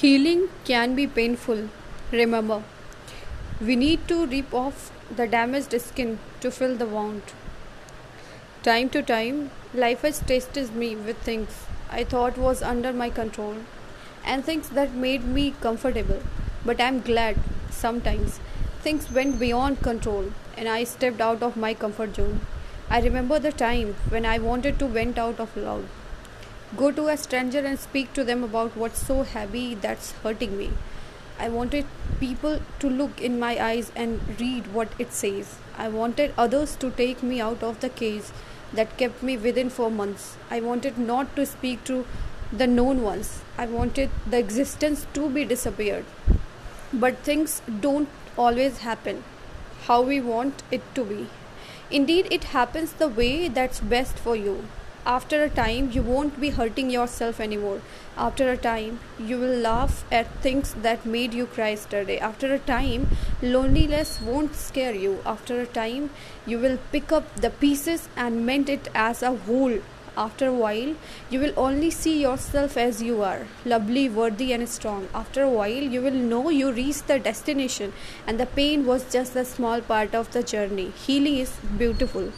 Healing can be painful. Remember, we need to rip off the damaged skin to fill the wound. Time to time, life has tested me with things I thought was under my control and things that made me comfortable. But I'm glad sometimes things went beyond control and I stepped out of my comfort zone. I remember the time when I wanted to vent out of loud go to a stranger and speak to them about what's so heavy that's hurting me. I wanted people to look in my eyes and read what it says. I wanted others to take me out of the cage that kept me within for months. I wanted not to speak to the known ones. I wanted the existence to be disappeared. But things don't always happen how we want it to be. Indeed, it happens the way that's best for you after a time you won't be hurting yourself anymore. After a time you will laugh at things that made you cry yesterday. After a time loneliness won't scare you. After a time you will pick up the pieces and mend it as a whole. After a while you will only see yourself as you are lovely worthy and strong. After a while you will know you reached the destination and the pain was just a small part of the journey. Healing is beautiful